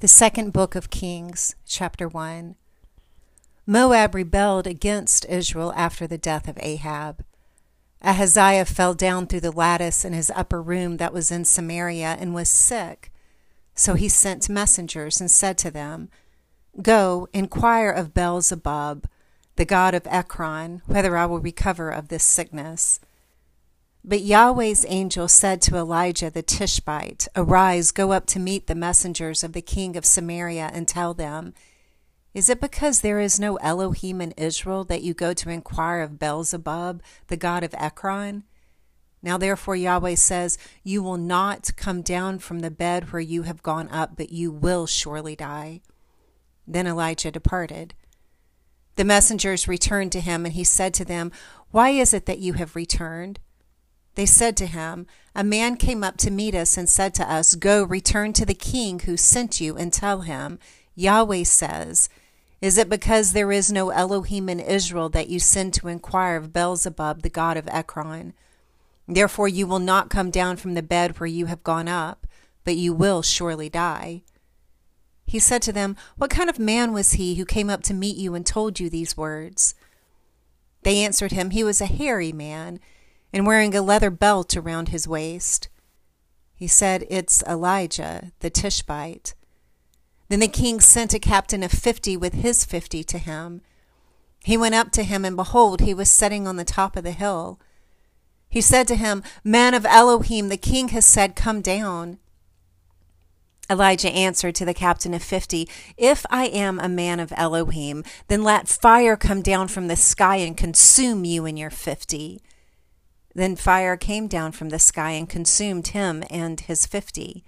The second book of Kings, chapter 1. Moab rebelled against Israel after the death of Ahab. Ahaziah fell down through the lattice in his upper room that was in Samaria and was sick. So he sent messengers and said to them, Go, inquire of Beelzebub, the god of Ekron, whether I will recover of this sickness. But Yahweh's angel said to Elijah the Tishbite, Arise, go up to meet the messengers of the king of Samaria, and tell them, Is it because there is no Elohim in Israel that you go to inquire of Beelzebub, the god of Ekron? Now therefore Yahweh says, You will not come down from the bed where you have gone up, but you will surely die. Then Elijah departed. The messengers returned to him, and he said to them, Why is it that you have returned? They said to him, A man came up to meet us and said to us, Go, return to the king who sent you, and tell him, Yahweh says, Is it because there is no Elohim in Israel that you send to inquire of Beelzebub, the god of Ekron? Therefore you will not come down from the bed where you have gone up, but you will surely die. He said to them, What kind of man was he who came up to meet you and told you these words? They answered him, He was a hairy man and wearing a leather belt around his waist. He said, It's Elijah, the Tishbite. Then the king sent a captain of fifty with his fifty to him. He went up to him, and behold, he was sitting on the top of the hill. He said to him, Man of Elohim, the king has said, Come down. Elijah answered to the captain of fifty, If I am a man of Elohim, then let fire come down from the sky and consume you and your fifty. Then fire came down from the sky and consumed him and his fifty.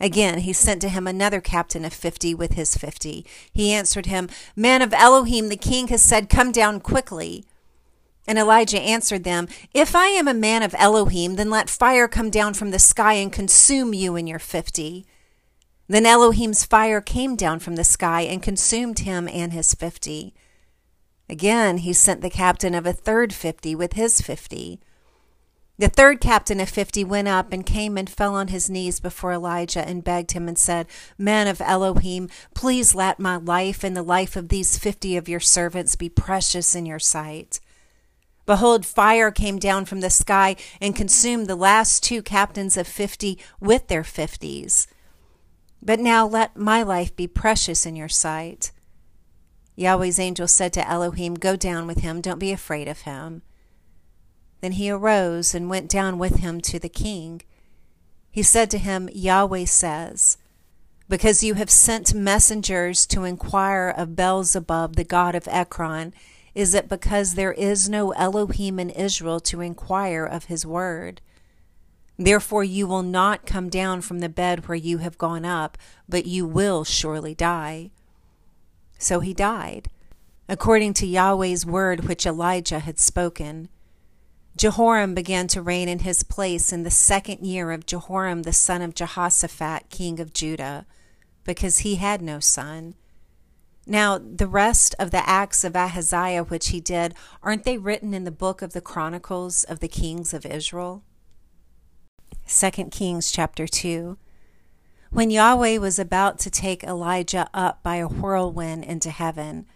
Again, he sent to him another captain of fifty with his fifty. He answered him, Man of Elohim, the king has said, Come down quickly. And Elijah answered them, If I am a man of Elohim, then let fire come down from the sky and consume you and your fifty. Then Elohim's fire came down from the sky and consumed him and his fifty. Again, he sent the captain of a third fifty with his fifty. The third captain of fifty went up and came and fell on his knees before Elijah and begged him and said, Man of Elohim, please let my life and the life of these fifty of your servants be precious in your sight. Behold, fire came down from the sky and consumed the last two captains of fifty with their fifties. But now let my life be precious in your sight. Yahweh's angel said to Elohim, Go down with him, don't be afraid of him. Then he arose and went down with him to the king. He said to him, Yahweh says, Because you have sent messengers to inquire of Beelzebub, the god of Ekron, is it because there is no Elohim in Israel to inquire of his word? Therefore you will not come down from the bed where you have gone up, but you will surely die. So he died, according to Yahweh's word which Elijah had spoken. Jehoram began to reign in his place in the second year of Jehoram the son of Jehoshaphat, king of Judah, because he had no son. Now, the rest of the acts of Ahaziah which he did, aren't they written in the book of the Chronicles of the Kings of Israel? 2 Kings chapter 2. When Yahweh was about to take Elijah up by a whirlwind into heaven,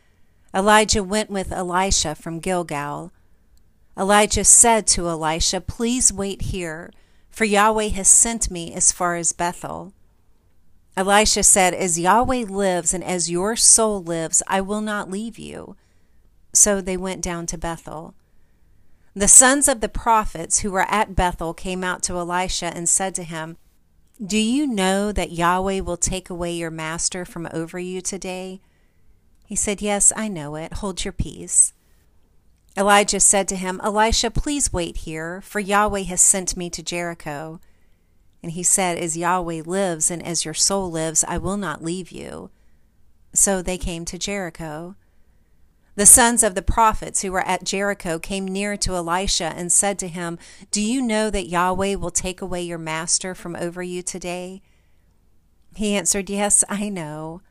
Elijah went with Elisha from Gilgal. Elijah said to Elisha, Please wait here, for Yahweh has sent me as far as Bethel. Elisha said, As Yahweh lives and as your soul lives, I will not leave you. So they went down to Bethel. The sons of the prophets who were at Bethel came out to Elisha and said to him, do you know that Yahweh will take away your master from over you today? He said, Yes, I know it. Hold your peace. Elijah said to him, Elisha, please wait here, for Yahweh has sent me to Jericho. And he said, As Yahweh lives and as your soul lives, I will not leave you. So they came to Jericho. The sons of the prophets who were at Jericho came near to Elisha and said to him, Do you know that Yahweh will take away your master from over you today? He answered, Yes, I know.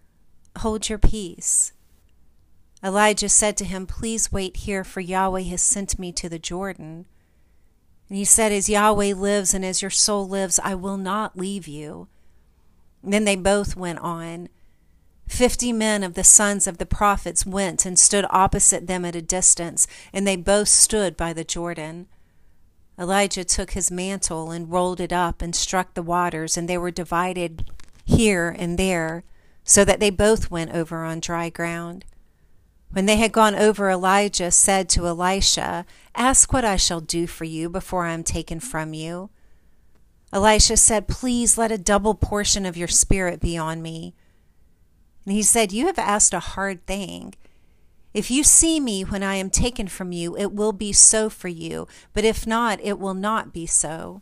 Hold your peace. Elijah said to him, Please wait here, for Yahweh has sent me to the Jordan. And he said, As Yahweh lives and as your soul lives, I will not leave you. Then they both went on. Fifty men of the sons of the prophets went and stood opposite them at a distance, and they both stood by the Jordan. Elijah took his mantle and rolled it up and struck the waters, and they were divided here and there, so that they both went over on dry ground. When they had gone over, Elijah said to Elisha, Ask what I shall do for you before I am taken from you. Elisha said, Please let a double portion of your spirit be on me. And he said, You have asked a hard thing. If you see me when I am taken from you, it will be so for you, but if not, it will not be so.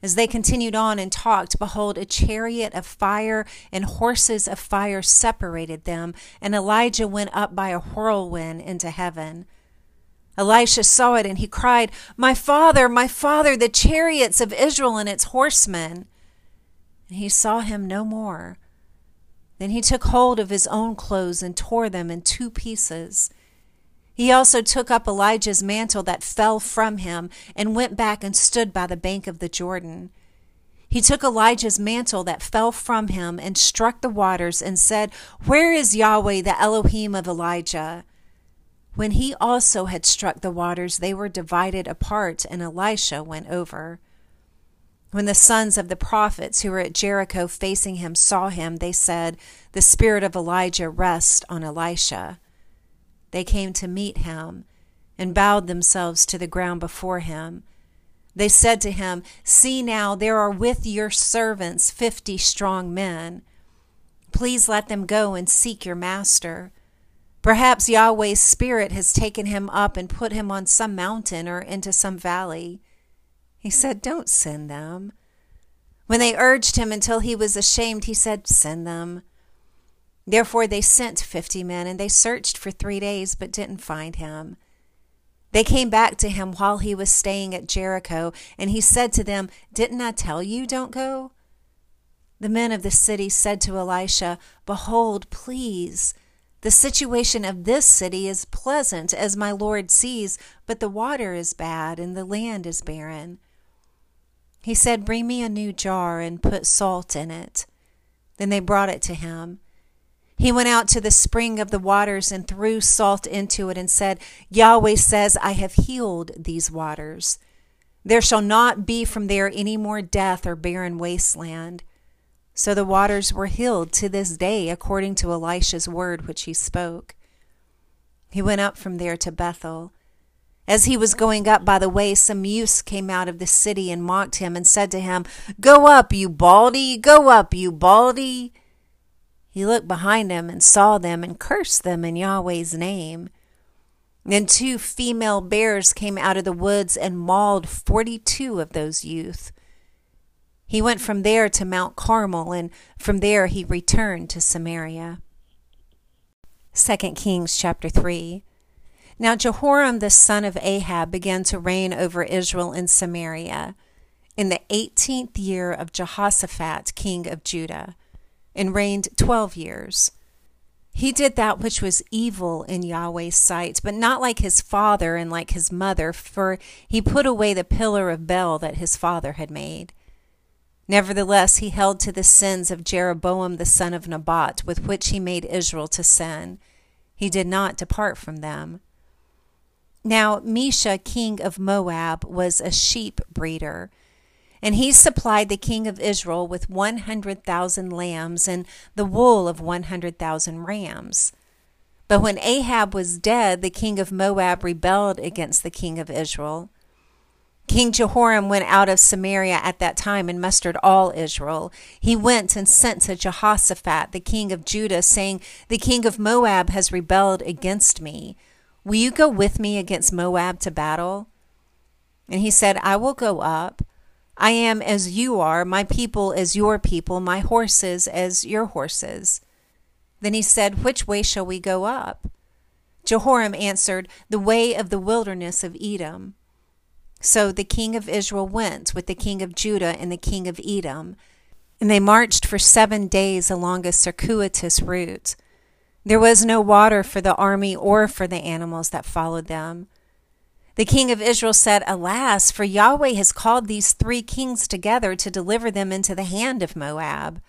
As they continued on and talked, behold, a chariot of fire and horses of fire separated them, and Elijah went up by a whirlwind into heaven. Elisha saw it, and he cried, My father, my father, the chariots of Israel and its horsemen. And he saw him no more. Then he took hold of his own clothes and tore them in two pieces. He also took up Elijah's mantle that fell from him and went back and stood by the bank of the Jordan. He took Elijah's mantle that fell from him and struck the waters and said, Where is Yahweh, the Elohim of Elijah? When he also had struck the waters, they were divided apart, and Elisha went over. When the sons of the prophets who were at Jericho facing him saw him, they said, The spirit of Elijah rests on Elisha. They came to meet him and bowed themselves to the ground before him. They said to him, See now, there are with your servants fifty strong men. Please let them go and seek your master. Perhaps Yahweh's Spirit has taken him up and put him on some mountain or into some valley. He said, Don't send them. When they urged him until he was ashamed, he said, Send them. Therefore they sent fifty men, and they searched for three days, but didn't find him. They came back to him while he was staying at Jericho, and he said to them, Didn't I tell you, don't go? The men of the city said to Elisha, Behold, please, the situation of this city is pleasant, as my Lord sees, but the water is bad, and the land is barren. He said, Bring me a new jar and put salt in it. Then they brought it to him. He went out to the spring of the waters and threw salt into it and said, Yahweh says, I have healed these waters. There shall not be from there any more death or barren wasteland. So the waters were healed to this day, according to Elisha's word which he spoke. He went up from there to Bethel. As he was going up by the way, some youths came out of the city and mocked him and said to him, Go up, you baldy! Go up, you baldy! He looked behind him and saw them and cursed them in Yahweh's name. Then two female bears came out of the woods and mauled forty two of those youth. He went from there to Mount Carmel, and from there he returned to Samaria. 2 Kings chapter 3. Now Jehoram the son of Ahab began to reign over Israel in Samaria in the eighteenth year of Jehoshaphat king of Judah, and reigned twelve years. He did that which was evil in Yahweh's sight, but not like his father and like his mother, for he put away the pillar of Baal that his father had made. Nevertheless, he held to the sins of Jeroboam the son of Nebat, with which he made Israel to sin. He did not depart from them. Now, Mesha, king of Moab, was a sheep breeder. And he supplied the king of Israel with 100,000 lambs and the wool of 100,000 rams. But when Ahab was dead, the king of Moab rebelled against the king of Israel. King Jehoram went out of Samaria at that time and mustered all Israel. He went and sent to Jehoshaphat, the king of Judah, saying, The king of Moab has rebelled against me. Will you go with me against Moab to battle? And he said, I will go up. I am as you are, my people as your people, my horses as your horses. Then he said, Which way shall we go up? Jehoram answered, The way of the wilderness of Edom. So the king of Israel went with the king of Judah and the king of Edom, and they marched for seven days along a circuitous route. There was no water for the army or for the animals that followed them. The king of Israel said, Alas, for Yahweh has called these three kings together to deliver them into the hand of Moab.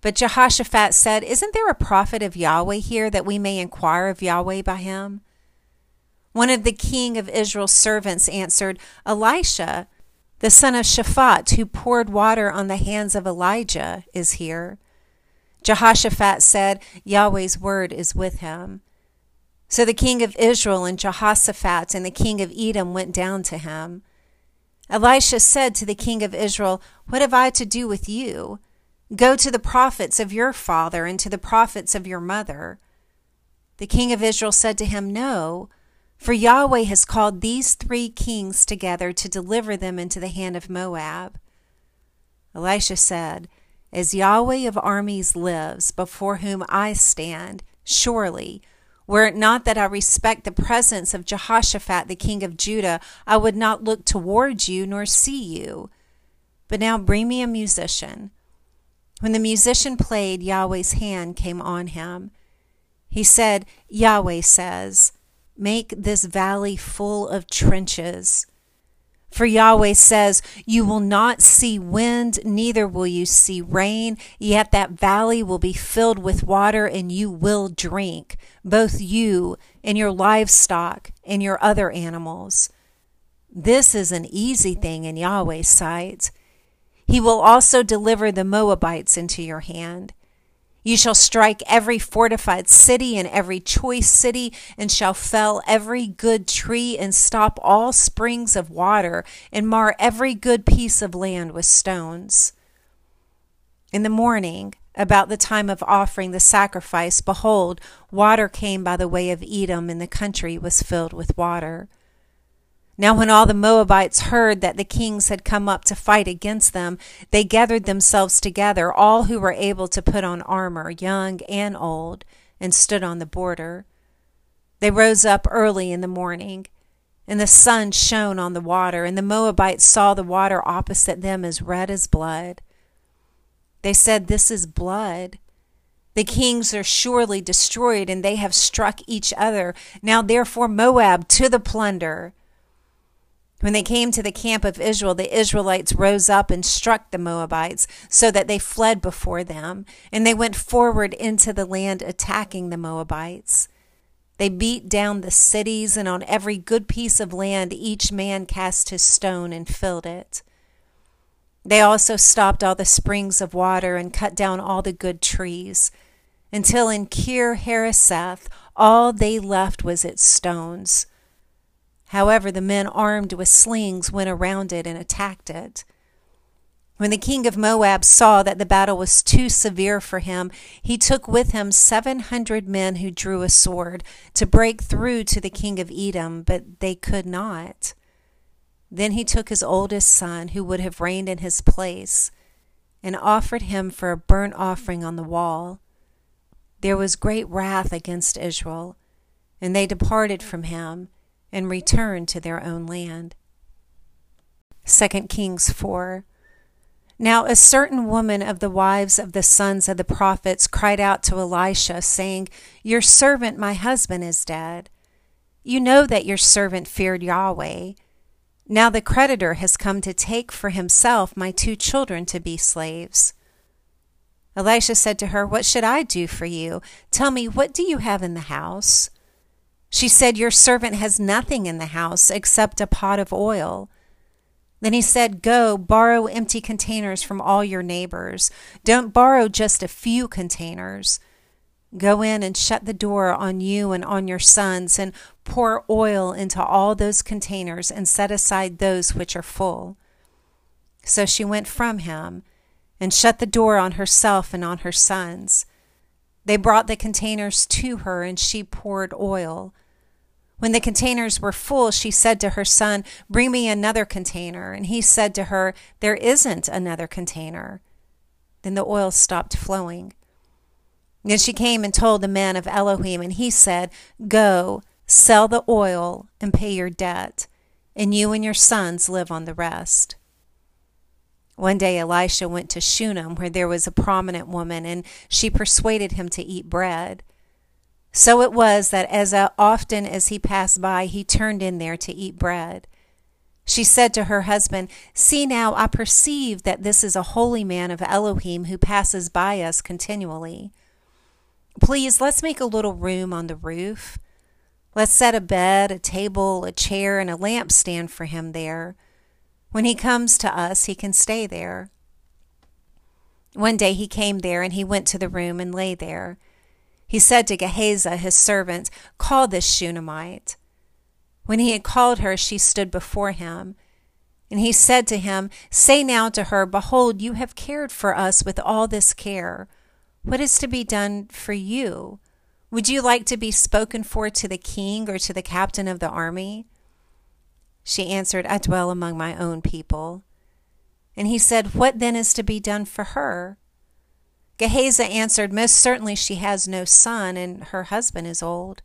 But Jehoshaphat said, Isn't there a prophet of Yahweh here that we may inquire of Yahweh by him? One of the king of Israel's servants answered, Elisha, the son of Shaphat, who poured water on the hands of Elijah, is here. Jehoshaphat said, Yahweh's word is with him. So the king of Israel and Jehoshaphat and the king of Edom went down to him. Elisha said to the king of Israel, What have I to do with you? Go to the prophets of your father and to the prophets of your mother. The king of Israel said to him, No, for Yahweh has called these three kings together to deliver them into the hand of Moab. Elisha said, As Yahweh of armies lives, before whom I stand, surely, were it not that I respect the presence of Jehoshaphat the king of Judah, I would not look towards you nor see you. But now bring me a musician. When the musician played, Yahweh's hand came on him. He said, Yahweh says, Make this valley full of trenches. For Yahweh says, You will not see wind, neither will you see rain, yet that valley will be filled with water, and you will drink, both you and your livestock and your other animals. This is an easy thing in Yahweh's sight. He will also deliver the Moabites into your hand. You shall strike every fortified city and every choice city, and shall fell every good tree, and stop all springs of water, and mar every good piece of land with stones. In the morning, about the time of offering the sacrifice, behold, water came by the way of Edom, and the country was filled with water. Now, when all the Moabites heard that the kings had come up to fight against them, they gathered themselves together, all who were able to put on armor, young and old, and stood on the border. They rose up early in the morning, and the sun shone on the water, and the Moabites saw the water opposite them as red as blood. They said, This is blood. The kings are surely destroyed, and they have struck each other. Now, therefore, Moab to the plunder. When they came to the camp of Israel, the Israelites rose up and struck the Moabites, so that they fled before them, and they went forward into the land attacking the Moabites. They beat down the cities, and on every good piece of land each man cast his stone and filled it. They also stopped all the springs of water and cut down all the good trees, until in Kir Hareseth all they left was its stones. However, the men armed with slings went around it and attacked it. When the king of Moab saw that the battle was too severe for him, he took with him seven hundred men who drew a sword to break through to the king of Edom, but they could not. Then he took his oldest son, who would have reigned in his place, and offered him for a burnt offering on the wall. There was great wrath against Israel, and they departed from him and returned to their own land. 2 Kings 4 Now a certain woman of the wives of the sons of the prophets cried out to Elisha, saying, Your servant, my husband, is dead. You know that your servant feared Yahweh. Now the creditor has come to take for himself my two children to be slaves. Elisha said to her, What should I do for you? Tell me, what do you have in the house? She said, Your servant has nothing in the house except a pot of oil. Then he said, Go, borrow empty containers from all your neighbors. Don't borrow just a few containers. Go in and shut the door on you and on your sons, and pour oil into all those containers, and set aside those which are full. So she went from him, and shut the door on herself and on her sons. They brought the containers to her, and she poured oil. When the containers were full, she said to her son, Bring me another container. And he said to her, There isn't another container. Then the oil stopped flowing. Then she came and told the man of Elohim, and he said, Go, sell the oil and pay your debt, and you and your sons live on the rest. One day Elisha went to Shunem, where there was a prominent woman, and she persuaded him to eat bread. So it was that as often as he passed by, he turned in there to eat bread. She said to her husband, See now, I perceive that this is a holy man of Elohim who passes by us continually. Please, let's make a little room on the roof. Let's set a bed, a table, a chair, and a lampstand for him there. When he comes to us, he can stay there. One day he came there, and he went to the room and lay there. He said to Gehazi, his servant, Call this Shunammite. When he had called her, she stood before him. And he said to him, Say now to her, Behold, you have cared for us with all this care. What is to be done for you? Would you like to be spoken for to the king or to the captain of the army? She answered, I dwell among my own people. And he said, What then is to be done for her? Gehazi answered, Most certainly she has no son, and her husband is old.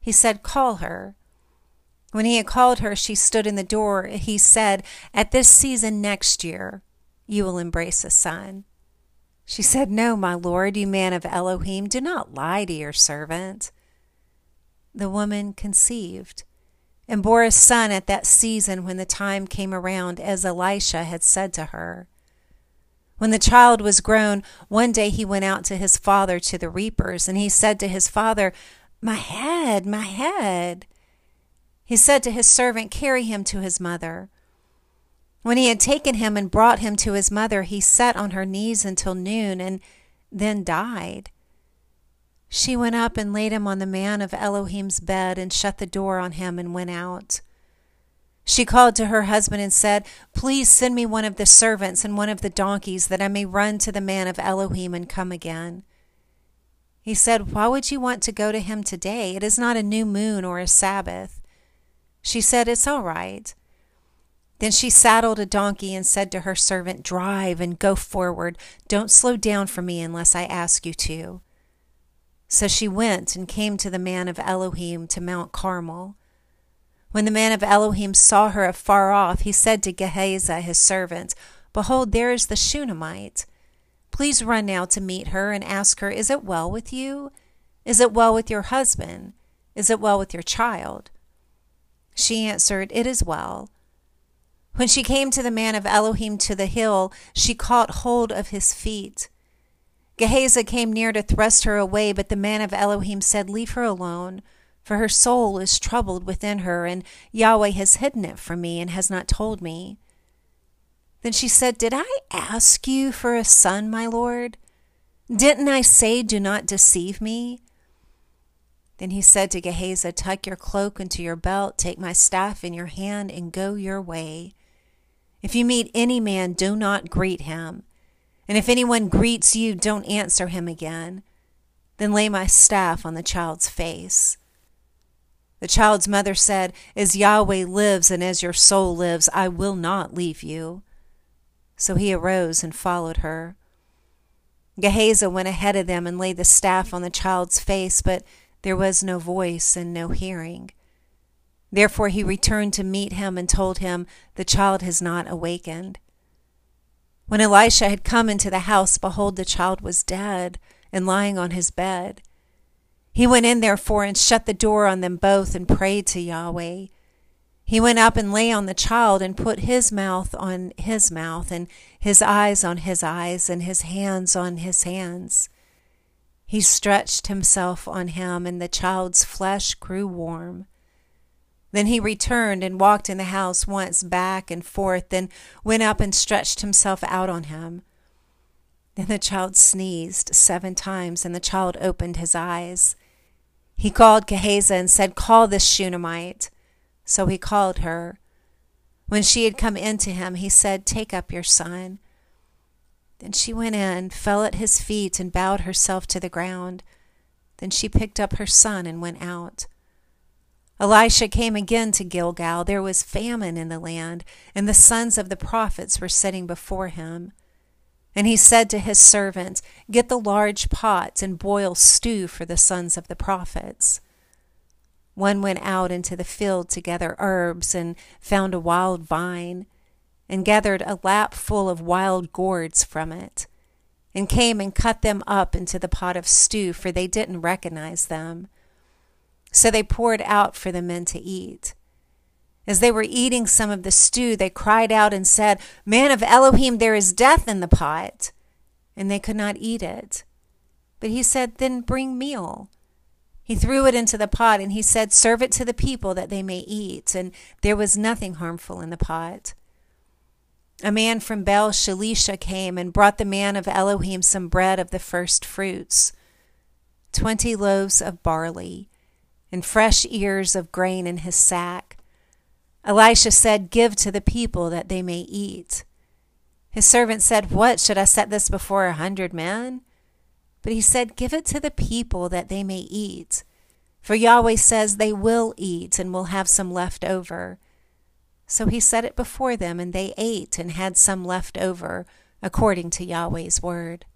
He said, Call her. When he had called her, she stood in the door. He said, At this season next year, you will embrace a son. She said, No, my lord, you man of Elohim, do not lie to your servant. The woman conceived and bore a son at that season when the time came around, as Elisha had said to her. When the child was grown, one day he went out to his father to the reapers, and he said to his father, My head, my head. He said to his servant, Carry him to his mother. When he had taken him and brought him to his mother, he sat on her knees until noon and then died. She went up and laid him on the man of Elohim's bed and shut the door on him and went out. She called to her husband and said, Please send me one of the servants and one of the donkeys that I may run to the man of Elohim and come again. He said, Why would you want to go to him today? It is not a new moon or a Sabbath. She said, It's all right. Then she saddled a donkey and said to her servant, Drive and go forward. Don't slow down for me unless I ask you to. So she went and came to the man of Elohim to Mount Carmel. When the man of Elohim saw her afar off, he said to Gehazi his servant, Behold, there is the Shunammite. Please run now to meet her and ask her, Is it well with you? Is it well with your husband? Is it well with your child? She answered, It is well. When she came to the man of Elohim to the hill, she caught hold of his feet. Gehazi came near to thrust her away, but the man of Elohim said, Leave her alone, for her soul is troubled within her, and Yahweh has hidden it from me and has not told me. Then she said, Did I ask you for a son, my lord? Didn't I say, Do not deceive me? Then he said to Gehazi, Tuck your cloak into your belt, take my staff in your hand, and go your way. If you meet any man, do not greet him. And if anyone greets you, don't answer him again. Then lay my staff on the child's face. The child's mother said, As Yahweh lives and as your soul lives, I will not leave you. So he arose and followed her. Gehazi went ahead of them and laid the staff on the child's face, but there was no voice and no hearing. Therefore he returned to meet him and told him, The child has not awakened. When Elisha had come into the house, behold, the child was dead and lying on his bed. He went in therefore and shut the door on them both and prayed to Yahweh. He went up and lay on the child and put his mouth on his mouth and his eyes on his eyes and his hands on his hands. He stretched himself on him, and the child's flesh grew warm. Then he returned and walked in the house once back and forth, then went up and stretched himself out on him. Then the child sneezed seven times, and the child opened his eyes. He called Gehazi and said, Call this Shunammite. So he called her. When she had come in to him, he said, Take up your son. Then she went in, fell at his feet, and bowed herself to the ground. Then she picked up her son and went out. Elisha came again to Gilgal. There was famine in the land, and the sons of the prophets were sitting before him. And he said to his servant, Get the large pots and boil stew for the sons of the prophets. One went out into the field to gather herbs and found a wild vine and gathered a lap full of wild gourds from it, and came and cut them up into the pot of stew, for they didn't recognize them. So they poured out for the men to eat. As they were eating some of the stew, they cried out and said, Man of Elohim, there is death in the pot. And they could not eat it. But he said, Then bring meal. He threw it into the pot and he said, Serve it to the people that they may eat. And there was nothing harmful in the pot. A man from Baal Shalisha came and brought the man of Elohim some bread of the first fruits, twenty loaves of barley, and fresh ears of grain in his sack. Elisha said, Give to the people that they may eat. His servant said, What, should I set this before a hundred men? But he said, Give it to the people that they may eat. For Yahweh says they will eat and will have some left over. So he set it before them, and they ate and had some left over, according to Yahweh's word.